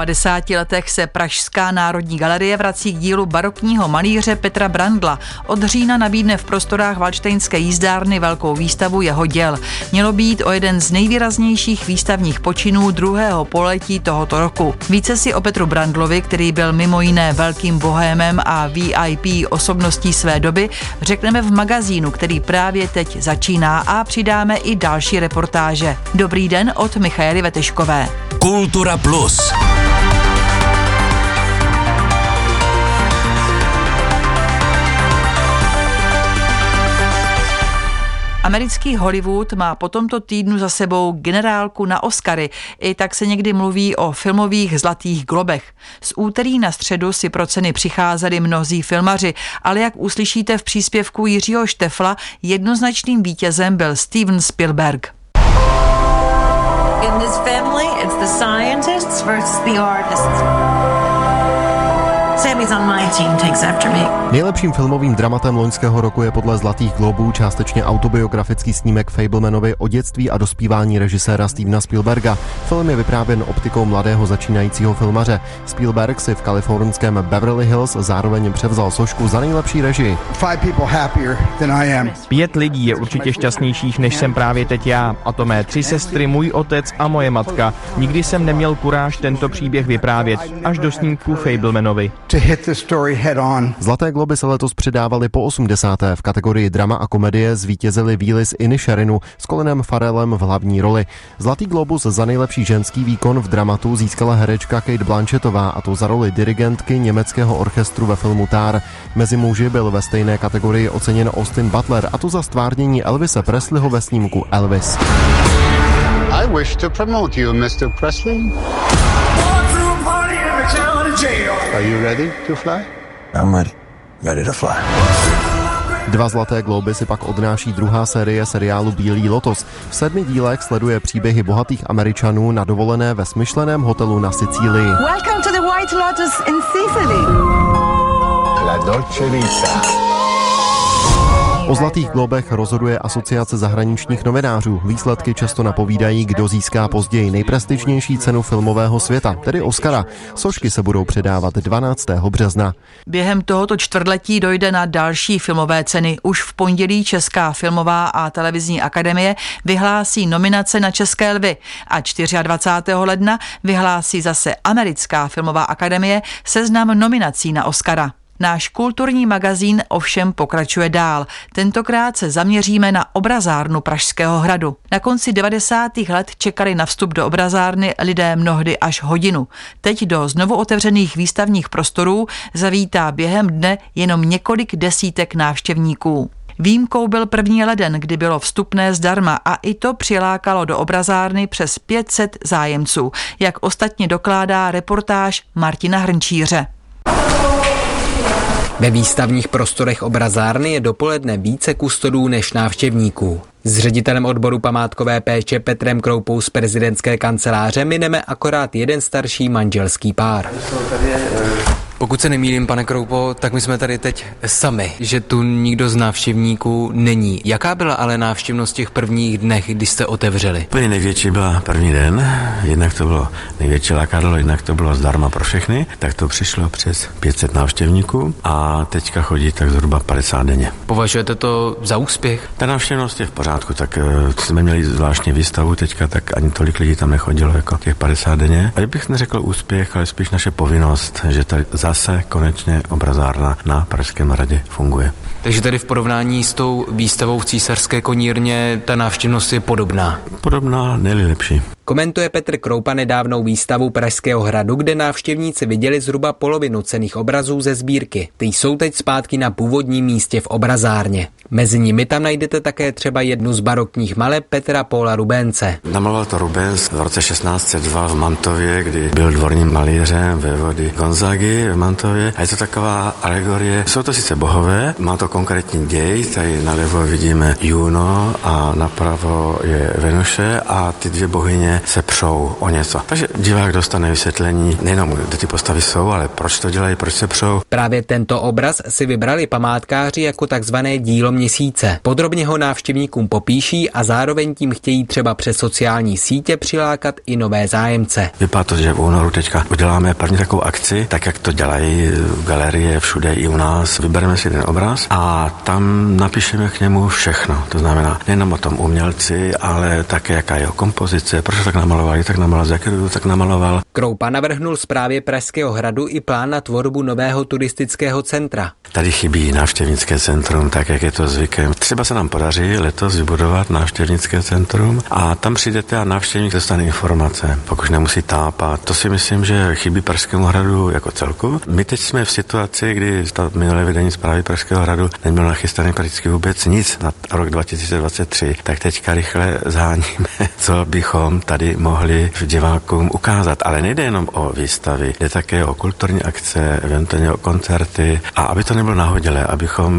50 letech se Pražská národní galerie vrací k dílu barokního malíře Petra Brandla. Od října nabídne v prostorách Valštejnské jízdárny velkou výstavu jeho děl. Mělo být o jeden z nejvýraznějších výstavních počinů druhého poletí tohoto roku. Více si o Petru Brandlovi, který byl mimo jiné velkým bohémem a VIP osobností své doby, řekneme v magazínu, který právě teď začíná a přidáme i další reportáže. Dobrý den od Michaely Veteškové. Kultura Plus. Americký Hollywood má po tomto týdnu za sebou generálku na Oscary. I tak se někdy mluví o filmových zlatých globech. Z úterý na středu si pro ceny přicházeli mnozí filmaři, ale jak uslyšíte v příspěvku Jiřího Štefla, jednoznačným vítězem byl Steven Spielberg. In this family, it's the scientists versus the artists. Nejlepším filmovým dramatem loňského roku je podle Zlatých globů částečně autobiografický snímek Fablemanovi o dětství a dospívání režiséra Stevena Spielberga. Film je vyprávěn optikou mladého začínajícího filmaře. Spielberg si v kalifornském Beverly Hills zároveň převzal sošku za nejlepší režii. Pět lidí je určitě šťastnějších, než jsem právě teď já. A to mé tři sestry, můj otec a moje matka. Nikdy jsem neměl kuráž tento příběh vyprávět, až do snímku Fablemanovi to hit the story head on. Zlaté globy se letos přidávaly po 80. V kategorii drama a komedie zvítězili Willis i Sherinu s Colinem Farelem v hlavní roli. Zlatý globus za nejlepší ženský výkon v dramatu získala herečka Kate Blanchettová a to za roli dirigentky německého orchestru ve filmu Tar. Mezi muži byl ve stejné kategorii oceněn Austin Butler a to za stvárnění Elvise Presleyho ve snímku Elvis. I wish to promote you, Mr. Presley. Are you ready to fly? I'm ready. Ready to fly. Dva zlaté globy si pak odnáší druhá série seriálu Bílý lotos. V sedmi dílech sleduje příběhy bohatých Američanů na dovolené ve smyšleném hotelu na Sicílii. Welcome to the White Lotus in Sicily. La Dolce Vita. O Zlatých globech rozhoduje Asociace zahraničních novinářů. Výsledky často napovídají, kdo získá později nejprestižnější cenu filmového světa, tedy Oscara. Sošky se budou předávat 12. března. Během tohoto čtvrtletí dojde na další filmové ceny. Už v pondělí Česká filmová a televizní akademie vyhlásí nominace na České lvy a 24. ledna vyhlásí zase Americká filmová akademie seznam nominací na Oscara. Náš kulturní magazín ovšem pokračuje dál. Tentokrát se zaměříme na obrazárnu Pražského hradu. Na konci 90. let čekali na vstup do obrazárny lidé mnohdy až hodinu. Teď do znovu otevřených výstavních prostorů zavítá během dne jenom několik desítek návštěvníků. Výjimkou byl první leden, kdy bylo vstupné zdarma a i to přilákalo do obrazárny přes 500 zájemců, jak ostatně dokládá reportáž Martina Hrnčíře. Ve výstavních prostorech obrazárny je dopoledne více kustodů než návštěvníků. S ředitelem odboru památkové péče Petrem Kroupou z prezidentské kanceláře mineme akorát jeden starší manželský pár. Tady je pokud se nemýlím, pane Kroupo, tak my jsme tady teď sami, že tu nikdo z návštěvníků není. Jaká byla ale návštěvnost těch prvních dnech, když jste otevřeli? Úplně největší byla první den, jednak to bylo největší lákadlo, jednak to bylo zdarma pro všechny, tak to přišlo přes 500 návštěvníků a teďka chodí tak zhruba 50 denně. Považujete to za úspěch? Ta návštěvnost je v pořádku, tak uh, jsme měli zvláštní výstavu teďka, tak ani tolik lidí tam nechodilo jako těch 50 denně. A bych neřekl úspěch, ale spíš naše povinnost, že tady za zase konečně obrazárna na Pražském hradě funguje. Takže tady v porovnání s tou výstavou v císařské konírně ta návštěvnost je podobná? Podobná, nejli lepší. Komentuje Petr Kroupa nedávnou výstavu Pražského hradu, kde návštěvníci viděli zhruba polovinu cených obrazů ze sbírky. Ty jsou teď zpátky na původním místě v obrazárně. Mezi nimi tam najdete také třeba jednu z barokních maleb Petra Paula Rubence. Namaloval to Rubens v roce 1602 v Mantově, kdy byl dvorním malířem ve vody Gonzagy v Mantově. A je to taková alegorie. Jsou to sice bohové, má to konkrétní děj, tady nalevo vidíme Juno a napravo je Venuše a ty dvě bohyně vlastně se přou o něco. Takže divák dostane vysvětlení nejenom, kde ty postavy jsou, ale proč to dělají, proč se přou. Právě tento obraz si vybrali památkáři jako takzvané dílo měsíce. Podrobně ho návštěvníkům popíší a zároveň tím chtějí třeba přes sociální sítě přilákat i nové zájemce. Vypadá to, že v únoru teďka uděláme první takovou akci, tak jak to dělají galerie všude i u nás. Vybereme si ten obraz a tam napíšeme k němu všechno. To znamená nejenom o tom umělci, ale také jaká je jeho kompozice, proč tak namaloval, jak tak namaloval, z jakého tak namaloval. Kroupa navrhnul zprávě Pražského hradu i plán na tvorbu nového turistického centra. Tady chybí návštěvnické centrum, tak jak je to zvykem. Třeba se nám podaří letos vybudovat návštěvnické centrum a tam přijdete a návštěvník dostane informace, pokud nemusí tápat. To si myslím, že chybí Pražskému hradu jako celku. My teď jsme v situaci, kdy ta minulé vedení zprávy Pražského hradu nemělo nachystaný prakticky vůbec nic na rok 2023, tak teďka rychle zháníme, co bychom tady mohli divákům ukázat. Ale nejde jenom o výstavy, jde také o kulturní akce, eventuálně o koncerty a aby to nebylo nahodilé, abychom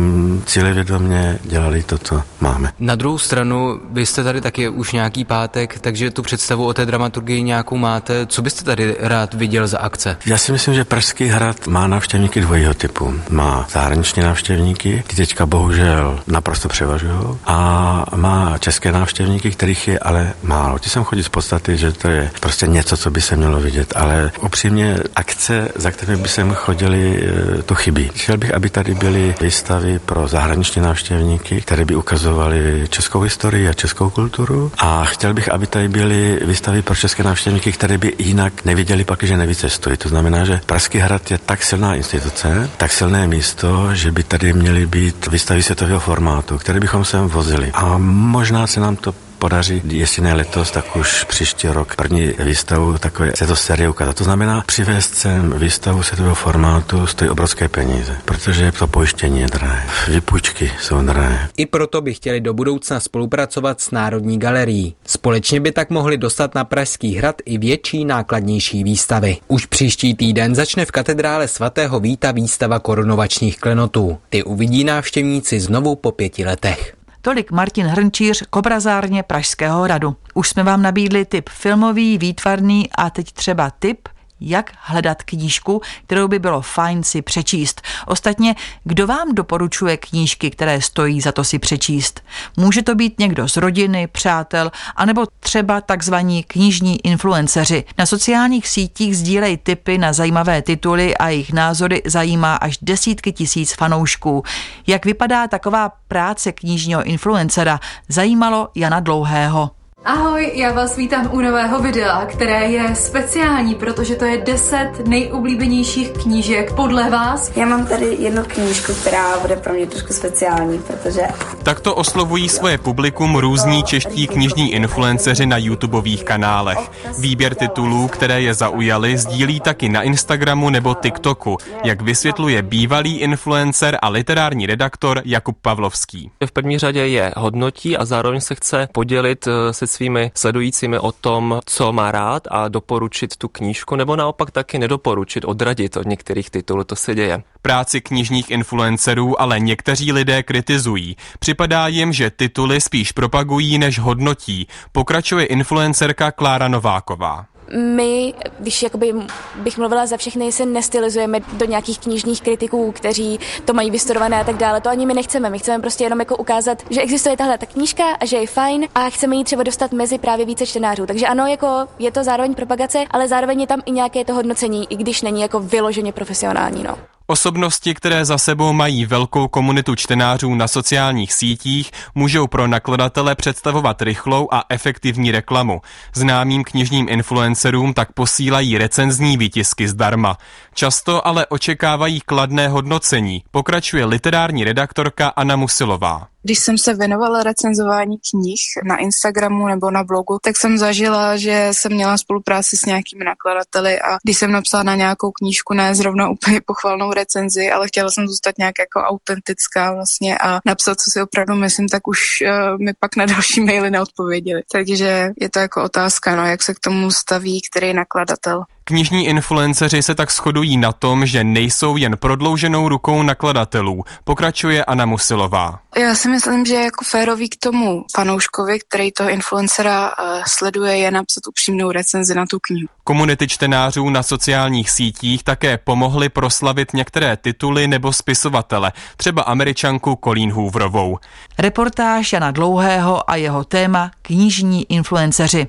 cílevědomě dělali to, co máme. Na druhou stranu, vy jste tady taky už nějaký pátek, takže tu představu o té dramaturgii nějakou máte. Co byste tady rád viděl za akce? Já si myslím, že Pražský hrad má návštěvníky dvojího typu. Má zahraniční návštěvníky, ty teďka bohužel naprosto převažují, a má české návštěvníky, kterých je ale málo. Ti sem chodí z podstaty, že to je prostě něco, co by se mělo vidět, ale upřímně akce, za kterými by sem chodili, e, to chybí. Chtěl bych, aby tady byly výstavy pro zahraniční návštěvníky, které by ukazovaly českou historii a českou kulturu. A chtěl bych, aby tady byly výstavy pro české návštěvníky, které by jinak neviděli pak, že nevycestují. To znamená, že Pražský hrad je tak silná instituce, tak silné místo, že by tady měly být výstavy světového formátu, které bychom sem vozili. A možná se nám to podaří, jestli ne letos, tak už příští rok první výstavu takové se to série ukázat. To znamená přivést sem výstavu světového formátu stojí obrovské peníze, protože to pojištění je drahé, vypůjčky jsou drahé. I proto by chtěli do budoucna spolupracovat s Národní galerií. Společně by tak mohli dostat na Pražský hrad i větší nákladnější výstavy. Už příští týden začne v katedrále svatého Víta výstava korunovačních klenotů. Ty uvidí návštěvníci znovu po pěti letech. Tolik Martin Hrnčíř k obrazárně Pražského hradu. Už jsme vám nabídli typ filmový, výtvarný a teď třeba typ – jak hledat knížku, kterou by bylo fajn si přečíst. Ostatně, kdo vám doporučuje knížky, které stojí za to si přečíst? Může to být někdo z rodiny, přátel, anebo třeba takzvaní knižní influenceři. Na sociálních sítích sdílej tipy na zajímavé tituly a jejich názory zajímá až desítky tisíc fanoušků. Jak vypadá taková práce knižního influencera, zajímalo Jana Dlouhého. Ahoj, já vás vítám u nového videa, které je speciální, protože to je 10 nejoblíbenějších knížek podle vás. Já mám tady jednu knížku, která bude pro mě trošku speciální, protože... Takto oslovují svoje publikum různí čeští knižní influenceři na YouTubeových kanálech. Výběr titulů, které je zaujaly, sdílí taky na Instagramu nebo TikToku, jak vysvětluje bývalý influencer a literární redaktor Jakub Pavlovský. V první řadě je hodnotí a zároveň se chce podělit eh, se svými sledujícími o tom, co má rád a doporučit tu knížku, nebo naopak taky nedoporučit, odradit od některých titulů, to se děje. Práci knižních influencerů ale někteří lidé kritizují. Připadá jim, že tituly spíš propagují než hodnotí, pokračuje influencerka Klára Nováková my, když jakoby bych mluvila za všechny, se nestylizujeme do nějakých knižních kritiků, kteří to mají vystudované a tak dále. To ani my nechceme. My chceme prostě jenom jako ukázat, že existuje tahle ta knížka a že je fajn a chceme ji třeba dostat mezi právě více čtenářů. Takže ano, jako je to zároveň propagace, ale zároveň je tam i nějaké to hodnocení, i když není jako vyloženě profesionální. No. Osobnosti, které za sebou mají velkou komunitu čtenářů na sociálních sítích, můžou pro nakladatele představovat rychlou a efektivní reklamu. Známým knižním influencerům tak posílají recenzní výtisky zdarma. Často ale očekávají kladné hodnocení, pokračuje literární redaktorka Anna Musilová. Když jsem se věnovala recenzování knih na Instagramu nebo na blogu, tak jsem zažila, že jsem měla spolupráci s nějakými nakladateli a když jsem napsala na nějakou knížku, ne zrovna úplně pochvalnou recenzi, ale chtěla jsem zůstat nějak jako autentická vlastně a napsat, co si opravdu myslím, tak už uh, mi pak na další maily neodpověděli. Takže je to jako otázka, no, jak se k tomu staví který nakladatel. Knižní influenceři se tak shodují na tom, že nejsou jen prodlouženou rukou nakladatelů, pokračuje Anna Musilová. Já si myslím, že jako férový k tomu fanouškovi, který toho influencera uh, sleduje, je napsat upřímnou recenzi na tu knihu. Komunity čtenářů na sociálních sítích také pomohly proslavit některé tituly nebo spisovatele, třeba američanku Colleen Hooverovou. Reportáž Jana Dlouhého a jeho téma Knižní influenceři.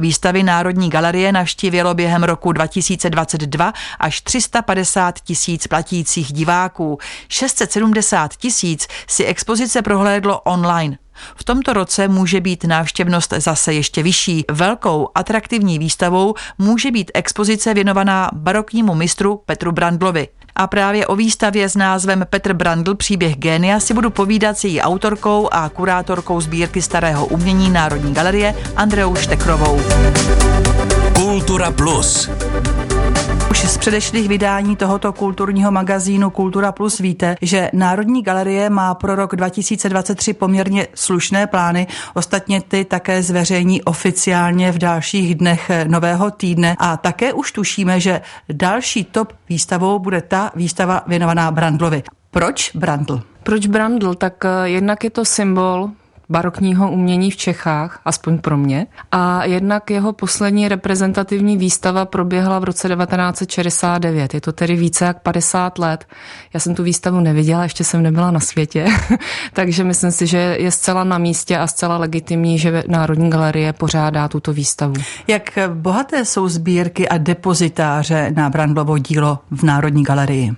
Výstavy Národní galerie navštívilo během roku 2022 až 350 tisíc platících diváků. 670 tisíc si expozice prohlédlo online. V tomto roce může být návštěvnost zase ještě vyšší. Velkou atraktivní výstavou může být expozice věnovaná baroknímu mistru Petru Brandlovi. A právě o výstavě s názvem Petr Brandl příběh génia si budu povídat s její autorkou a kurátorkou sbírky starého umění Národní galerie Andreou Štekrovou. Kultura Plus. Už z předešlých vydání tohoto kulturního magazínu Kultura Plus víte, že Národní galerie má pro rok 2023 poměrně slušné plány. Ostatně ty také zveřejní oficiálně v dalších dnech nového týdne. A také už tušíme, že další top výstavou bude ta výstava věnovaná Brandlovi. Proč Brandl? Proč Brandl? Tak eh, jednak je to symbol barokního umění v Čechách, aspoň pro mě. A jednak jeho poslední reprezentativní výstava proběhla v roce 1969. Je to tedy více jak 50 let. Já jsem tu výstavu neviděla, ještě jsem nebyla na světě, takže myslím si, že je zcela na místě a zcela legitimní, že Národní galerie pořádá tuto výstavu. Jak bohaté jsou sbírky a depozitáře na Brandlovo dílo v Národní galerii?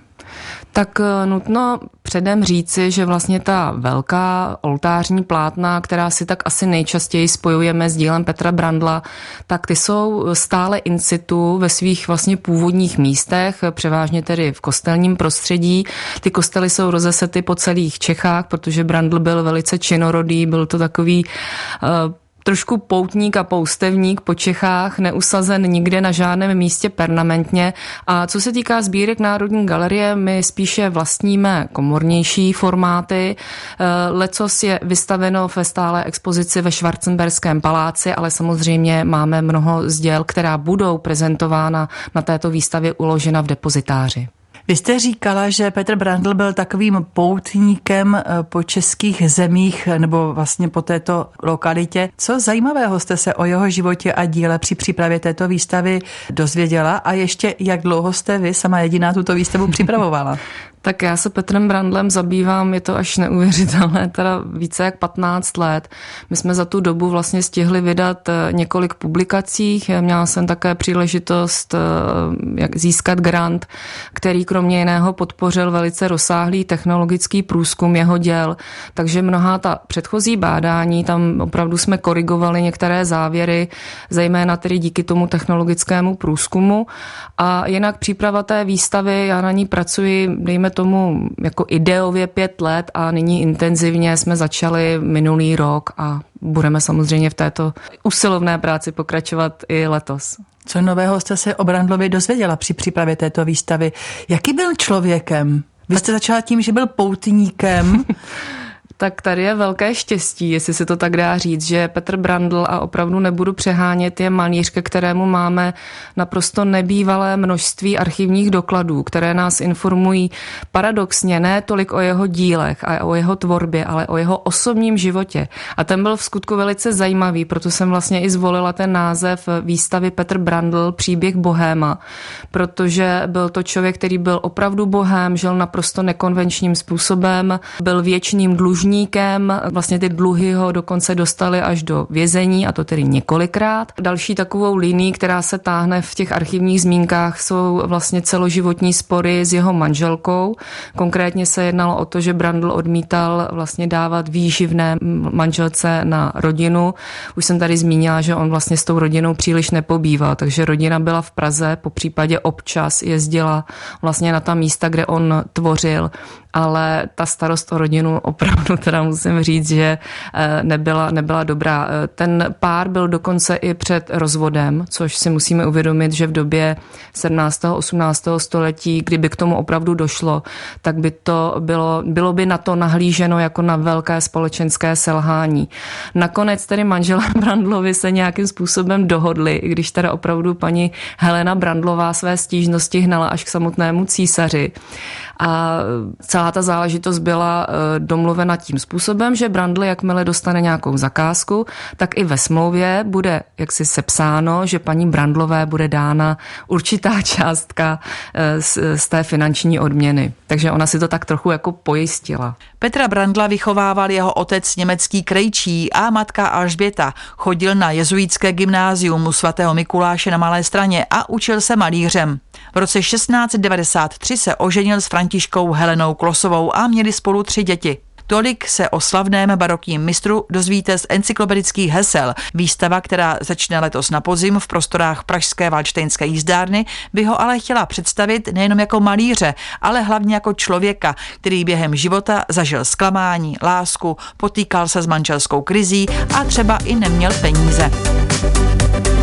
Tak eh, nutno předem říci, že vlastně ta velká oltářní plátna, která si tak asi nejčastěji spojujeme s dílem Petra Brandla, tak ty jsou stále in situ ve svých vlastně původních místech, převážně tedy v kostelním prostředí. Ty kostely jsou rozesety po celých Čechách, protože Brandl byl velice činorodý, byl to takový uh, trošku poutník a poustevník po Čechách, neusazen nikde na žádném místě permanentně. A co se týká sbírek Národní galerie, my spíše vlastníme komornější formáty. Eh, lecos je vystaveno ve stále expozici ve Schwarzenberském paláci, ale samozřejmě máme mnoho zděl, která budou prezentována na této výstavě uložena v depozitáři. Vy jste říkala, že Petr Brandl byl takovým poutníkem eh, po českých zemích nebo vlastně po této lokalitě. Co zajímavého jste se o jeho životě a díle při přípravě této výstavy dozvěděla a ještě jak dlouho jste vy sama jediná tuto výstavu připravovala? Tak já se Petrem Brandlem zabývám, je to až neuvěřitelné, teda více jak 15 let. My jsme za tu dobu vlastně stihli vydat eh, několik publikací. Měla jsem také příležitost eh, jak získat grant, který kromě jiného podpořil velice rozsáhlý technologický průzkum jeho děl. Takže mnohá ta předchozí bádání, tam opravdu jsme korigovali některé závěry, zejména tedy díky tomu technologickému průzkumu. A jinak příprava té výstavy, já na ní pracuji, dejme tomu jako ideově pět let a nyní intenzivně jsme začali minulý rok a budeme samozřejmě v této usilovné práci pokračovat i letos. Co nového jste se o Brandlovi dozvěděla při přípravě této výstavy? Jaký byl člověkem? Vy jste začala tím, že byl poutníkem. tak tady je velké štěstí, jestli se to tak dá říct, že Petr Brandl a opravdu nebudu přehánět, je malíř, ke kterému máme naprosto nebývalé množství archivních dokladů, které nás informují paradoxně ne tolik o jeho dílech a o jeho tvorbě, ale o jeho osobním životě. A ten byl v skutku velice zajímavý, proto jsem vlastně i zvolila ten název výstavy Petr Brandl Příběh Bohéma, protože byl to člověk, který byl opravdu bohém, žil naprosto nekonvenčním způsobem, byl věčným dlužníkem dlužníkem, vlastně ty dluhy ho dokonce dostali až do vězení a to tedy několikrát. Další takovou linií, která se táhne v těch archivních zmínkách, jsou vlastně celoživotní spory s jeho manželkou. Konkrétně se jednalo o to, že Brandl odmítal vlastně dávat výživné manželce na rodinu. Už jsem tady zmínila, že on vlastně s tou rodinou příliš nepobýval, takže rodina byla v Praze, po případě občas jezdila vlastně na ta místa, kde on tvořil ale ta starost o rodinu opravdu teda musím říct, že eh, nebyla, nebyla dobrá. Eh, ten pár byl dokonce i před rozvodem, což si musíme uvědomit, že v době 17. 18. století, kdyby k tomu opravdu došlo, tak by to bylo, bylo by na to nahlíženo jako na velké společenské selhání. Nakonec tedy manželé Brandlovi se nějakým způsobem dohodli, když teda opravdu paní Helena Brandlová své stížnosti hnala až k samotnému císaři. A celá ta záležitost byla eh, domluvena tím způsobem, že Brandl, jakmile dostane nějakou zakázku, tak i ve smlouvě bude jaksi sepsáno, že paní Brandlové bude dána určitá částka eh, z, z té finanční odměny. Takže ona si to tak trochu jako pojistila. Petra Brandla vychovával jeho otec německý krejčí a matka Alžběta. Chodil na jezuitské gymnázium u svatého Mikuláše na Malé straně a učil se malířem. V roce 1693 se oženil s Františkou Helenou Klosovou a měli spolu tři děti. Tolik se o slavném barokním mistru dozvíte z encyklopedických hesel. Výstava, která začne letos na podzim v prostorách Pražské Valčtejnské jízdárny, by ho ale chtěla představit nejenom jako malíře, ale hlavně jako člověka, který během života zažil zklamání, lásku, potýkal se s manželskou krizí a třeba i neměl peníze.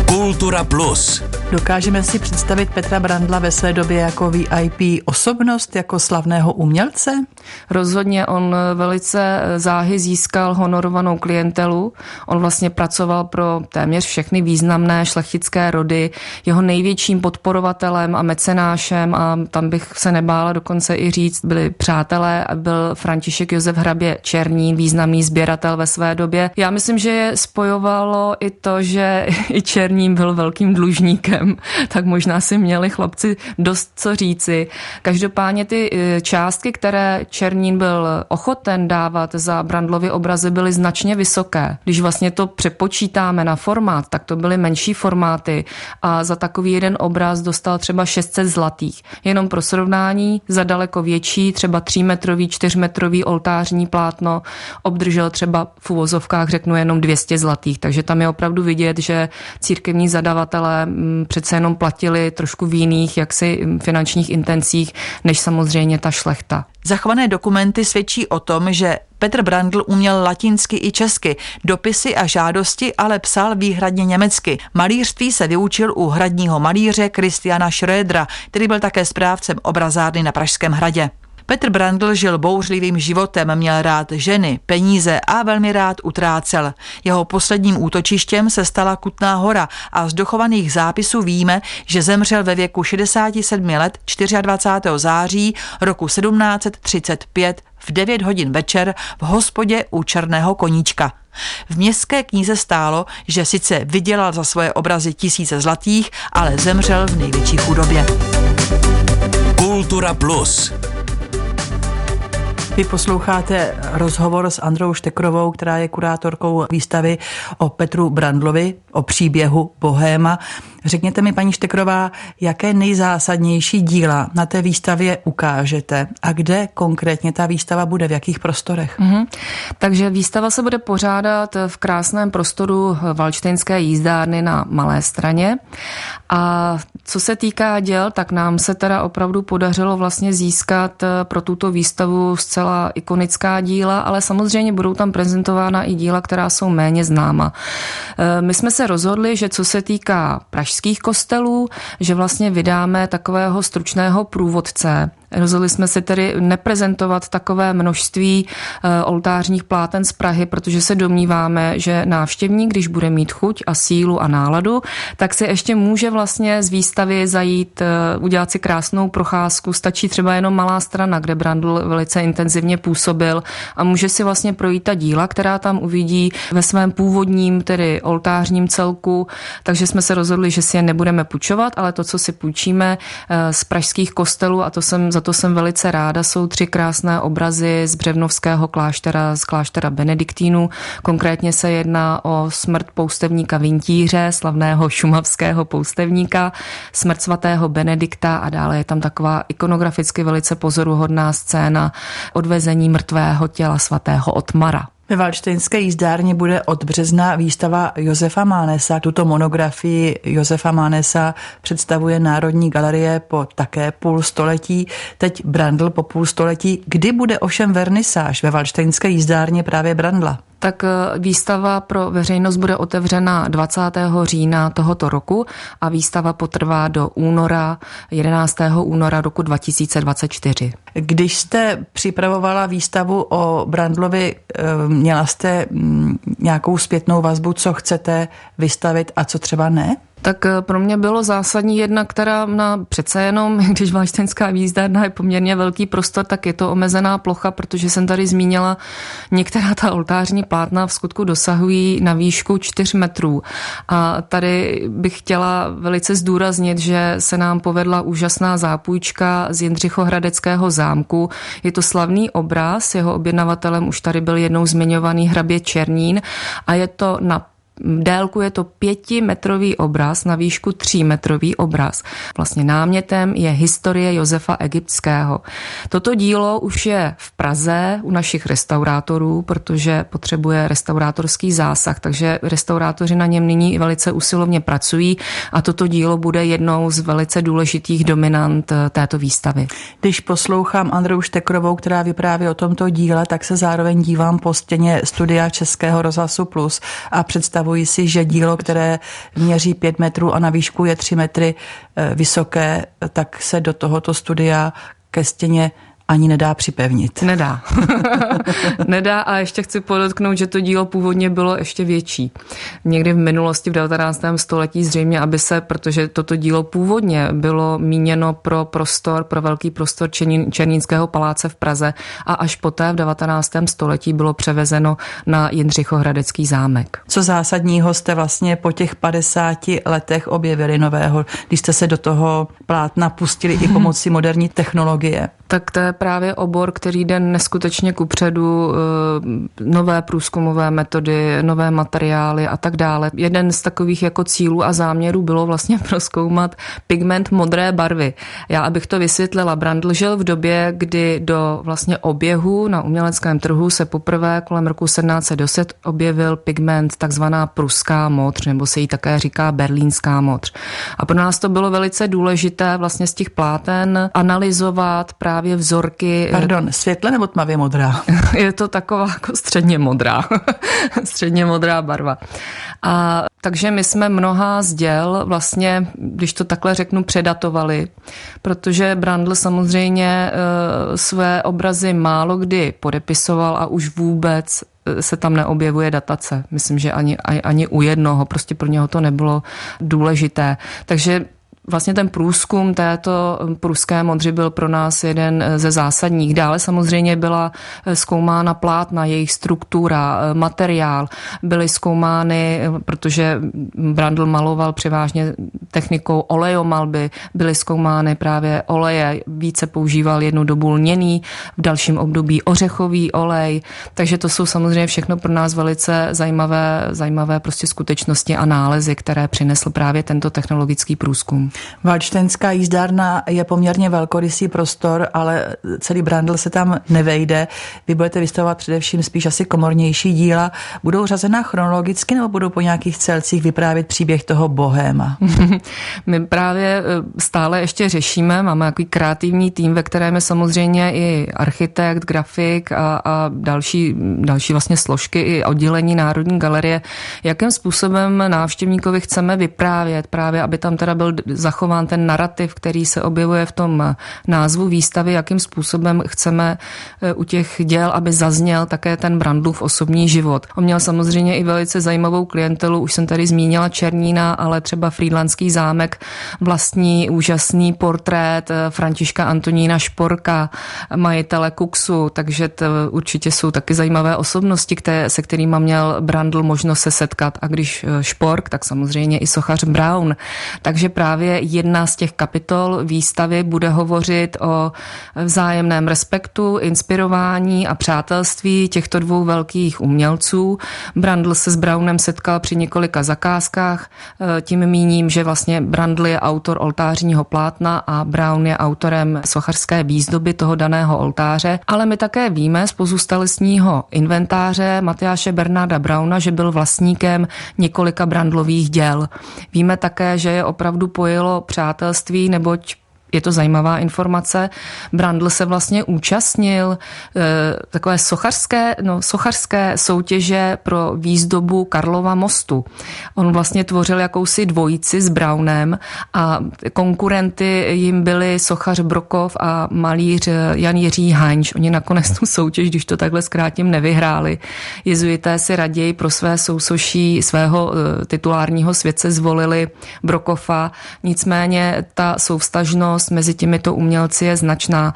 Kultura Plus. Dokážeme si představit Petra Brandla ve své době jako VIP osobnost, jako slavného umělce? Rozhodně on velice záhy získal honorovanou klientelu. On vlastně pracoval pro téměř všechny významné šlechtické rody. Jeho největším podporovatelem a mecenášem, a tam bych se nebála dokonce i říct, byli přátelé, byl František Josef Hrabě Černí, významný sběratel ve své době. Já myslím, že je spojovalo i to, že i Černý byl velkým dlužníkem, tak možná si měli chlapci dost co říci. Každopádně ty e, částky, které Černín byl ochoten dávat za Brandlovy obrazy, byly značně vysoké. Když vlastně to přepočítáme na formát, tak to byly menší formáty a za takový jeden obraz dostal třeba 600 zlatých. Jenom pro srovnání za daleko větší, třeba 3 metrový, 4 metrový oltářní plátno obdržel třeba v uvozovkách řeknu jenom 200 zlatých, takže tam je opravdu vidět, že církevní zadavatelé mm, přece jenom platili trošku v jiných jaksi finančních intencích, než samozřejmě ta šlechta. Zachované dokumenty svědčí o tom, že Petr Brandl uměl latinsky i česky, dopisy a žádosti ale psal výhradně německy. Malířství se vyučil u hradního malíře Kristiana Schrödera, který byl také správcem obrazárny na Pražském hradě. Petr Brandl žil bouřlivým životem, měl rád ženy, peníze a velmi rád utrácel. Jeho posledním útočištěm se stala Kutná hora a z dochovaných zápisů víme, že zemřel ve věku 67 let 24. září roku 1735 v 9 hodin večer v hospodě u Černého koníčka. V městské knize stálo, že sice vydělal za svoje obrazy tisíce zlatých, ale zemřel v největší chudobě. Kultura Plus. Vy posloucháte rozhovor s Androu Štekrovou, která je kurátorkou výstavy o Petru Brandlovi, o příběhu Bohéma. Řekněte mi, paní Štekrová, jaké nejzásadnější díla na té výstavě ukážete a kde konkrétně ta výstava bude, v jakých prostorech? Mm-hmm. Takže výstava se bude pořádat v krásném prostoru Valčtejnské jízdárny na Malé straně. A co se týká děl, tak nám se teda opravdu podařilo vlastně získat pro tuto výstavu zcela ikonická díla, ale samozřejmě budou tam prezentována i díla, která jsou méně známa. E, my jsme se rozhodli, že co se týká pražských kostelů, že vlastně vydáme takového stručného průvodce, Rozhodli jsme se tedy neprezentovat takové množství eh, oltářních pláten z Prahy, protože se domníváme, že návštěvník, když bude mít chuť a sílu a náladu, tak si ještě může vlastně z výstavy zajít, eh, udělat si krásnou procházku. Stačí třeba jenom malá strana, kde Brandl velice intenzivně působil a může si vlastně projít ta díla, která tam uvidí ve svém původním, tedy oltářním celku. Takže jsme se rozhodli, že si je nebudeme půjčovat, ale to, co si půjčíme eh, z pražských kostelů, a to jsem za to jsem velice ráda. Jsou tři krásné obrazy z Břevnovského kláštera, z kláštera Benediktínů. Konkrétně se jedná o smrt poustevníka Vintíře, slavného šumavského poustevníka, smrt svatého Benedikta a dále je tam taková ikonograficky velice pozoruhodná scéna odvezení mrtvého těla svatého Otmara. Ve Valštejnské jízdárně bude od března výstava Josefa Mánesa. Tuto monografii Josefa Mánesa představuje Národní galerie po také půl století, teď Brandl po půl století. Kdy bude ovšem vernisáž ve Valštejnské jízdárně právě Brandla? Tak eh, výstava pro veřejnost bude otevřena 20. října tohoto roku a výstava potrvá do února, 11. února roku 2024. Když jste připravovala výstavu o Brandlovi, eh, měla jste mm, nějakou zpětnou vazbu, co chcete vystavit a co třeba ne? Tak eh, pro mě bylo zásadní jedna, která na přece jenom, když Valštejnská výzdárna je poměrně velký prostor, tak je to omezená plocha, protože jsem tady zmínila, některá ta oltářní plátna v skutku dosahují na výšku 4 metrů. A tady bych chtěla velice zdůraznit, že se nám povedla úžasná zápůjčka z Jindřichohradeckého zámku. Je to slavný obraz, jeho objednavatelem už tady byl jednou zmiňovaný hrabě Černín a je to na délku je to pětimetrový obraz, na výšku třímetrový obraz. Vlastně námětem je historie Josefa Egyptského. Toto dílo už je v Praze u našich restaurátorů, protože potřebuje restaurátorský zásah, takže restaurátoři na něm nyní velice usilovně pracují a toto dílo bude jednou z velice důležitých dominant eh, této výstavy. Když poslouchám Andreu Štekrovou, která vypráví o tomto díle, tak se zároveň dívám po stěně studia Českého rozhlasu Plus a představuji představuji si, že dílo, které měří pět metrů a na výšku je tři metry eh, vysoké, tak se do tohoto studia ke stěně ani nedá připevnit. Nedá. nedá a ještě chci podotknout, že to dílo původně bylo ještě větší. Někdy v minulosti v 19. století zřejmě, aby se, protože toto dílo původně bylo míněno pro prostor, pro velký prostor Černínského paláce v Praze a až poté v 19. století bylo převezeno na Jindřichohradecký zámek. Co zásadního jste vlastně po těch 50 letech objevili nového, když jste se do toho plátna pustili i pomocí moderní technologie? Tak to je právě obor, který jde neskutečně kupředu, eh, nové průzkumové metody, nové materiály a tak dále. Jeden z takových jako cílů a záměrů bylo vlastně proskoumat pigment modré barvy. Já, abych to vysvětlila, Brandl žil v době, kdy do vlastně oběhu na uměleckém trhu se poprvé kolem roku 1710 objevil pigment takzvaná pruská modř, nebo se jí také říká berlínská modř. A pro nás to bylo velice důležité vlastně z těch pláten analyzovat právě vzorky taky... Eh, Pardon, světle nebo tmavě modrá? Je to taková jako středně modrá. středně modrá barva. A takže my jsme mnoha z děl vlastně, když to takhle řeknu, předatovali, protože Brandl samozřejmě e, své obrazy málo kdy podepisoval a už vůbec eh, se tam neobjevuje datace. Myslím, že ani, ani u jednoho, prostě pro něho to nebylo důležité. Takže Vlastně ten průzkum této pruské modři byl pro nás jeden ze zásadních. Dále samozřejmě byla zkoumána plátna, jejich struktura, materiál. Byly zkoumány, protože Brandl maloval převážně technikou olejomalby, byly zkoumány právě oleje, více používal jednu dobu lněný, v dalším období ořechový olej, takže to jsou samozřejmě všechno pro nás velice zajímavé, zajímavé prostě skutečnosti a nálezy, které přinesl právě tento technologický průzkum. Valčtenská jízdárna je poměrně velkorysý prostor, ale celý Brandl se tam nevejde. Vy budete vystavovat především spíš asi komornější díla. Budou řazená chronologicky nebo budou po nějakých celcích vyprávět příběh toho bohéma? My právě e, stále ještě řešíme, máme takový kreativní tým, ve kterém je samozřejmě i architekt, grafik a, a další, další vlastně složky i oddělení Národní galerie, jakým způsobem návštěvníkovi chceme vyprávět, právě aby tam teda byl zachován ten narrativ, který se objevuje v tom názvu výstavy, jakým způsobem chceme e, u těch děl, aby zazněl také ten Brandlův osobní život. On měl samozřejmě i velice zajímavou klientelu, už jsem tady zmínila Černína, ale třeba Frýdlandský zámek, vlastní úžasný portrét e, Františka Antonína Šporka, majitele Kuxu, takže to určitě jsou taky zajímavé osobnosti, které, se kterými měl Brandl možnost se setkat a když Špork, tak samozřejmě i sochař Brown. Takže právě právě jedna z těch kapitol výstavy bude hovořit o vzájemném respektu, inspirování a přátelství těchto dvou velkých umělců. Brandl se s Brownem setkal při několika zakázkách, e, tím míním, že vlastně Brandl je autor oltářního plátna a Brown je autorem sochařské výzdoby toho daného oltáře, ale my také víme z pozůstalostního inventáře Matyáše Bernarda Brauna, že byl vlastníkem několika brandlových děl. Víme také, že je opravdu pojilo přátelství, neboť je to zajímavá informace. Brandl se vlastně účastnil e, takové sochařské, no, sochařské soutěže pro výzdobu Karlova mostu. On vlastně tvořil jakousi dvojici s Brownem a konkurenty jim byli sochař Brokov a malíř Jan Jiří Hanč. Oni nakonec tu soutěž, když to takhle zkrátím, nevyhráli. Jezuité si raději pro své sousoší svého e, titulárního světce zvolili Brokova. Nicméně ta souvstažnost propast mezi těmito umělci je značná.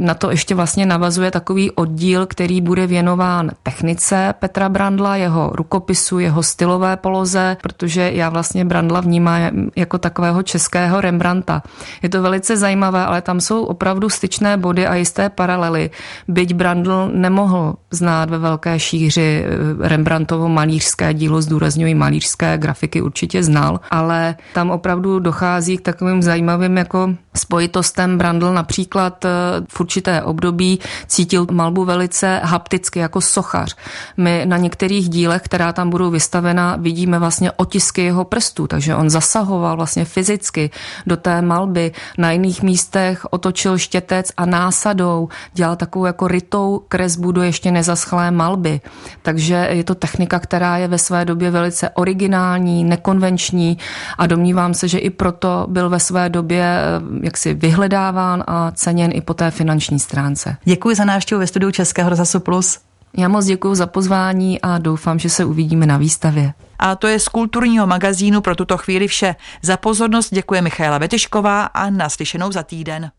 Na to ještě vlastně navazuje takový oddíl, který bude věnován technice Petra Brandla, jeho rukopisu, jeho stylové poloze, protože já vlastně Brandla vnímám jako takového českého Rembrandta. Je to velice zajímavé, ale tam jsou opravdu styčné body a jisté paralely. Byť Brandl nemohl znát ve velké šíři eh, Rembrandtovo malířské dílo, zdůrazňuji malířské grafiky určitě znal, ale tam opravdu dochází k takovým zajímavým jako spojitostem. Brandl například eh, v určité období cítil malbu velice hapticky jako sochař. My na některých dílech, která tam budou vystavena, vidíme vlastně otisky jeho prstů, takže on zasahoval vlastně fyzicky do té malby. Na jiných místech otočil štětec a násadou dělal takovou jako rytou kresbu do ještě nezaschlé malby. Takže je to technika, která je ve své době velice originální, nekonvenční a domnívám se, že i proto byl ve své době eh, jaksi vyhledáván a ceněn i po té finanční stránce. Děkuji za návštěvu ve studiu Českého rozhlasu Plus. Já moc děkuji za pozvání a doufám, že se uvidíme na výstavě. A to je z kulturního magazínu pro tuto chvíli vše. Za pozornost děkuje Michaela Vetešková a naslyšenou za týden.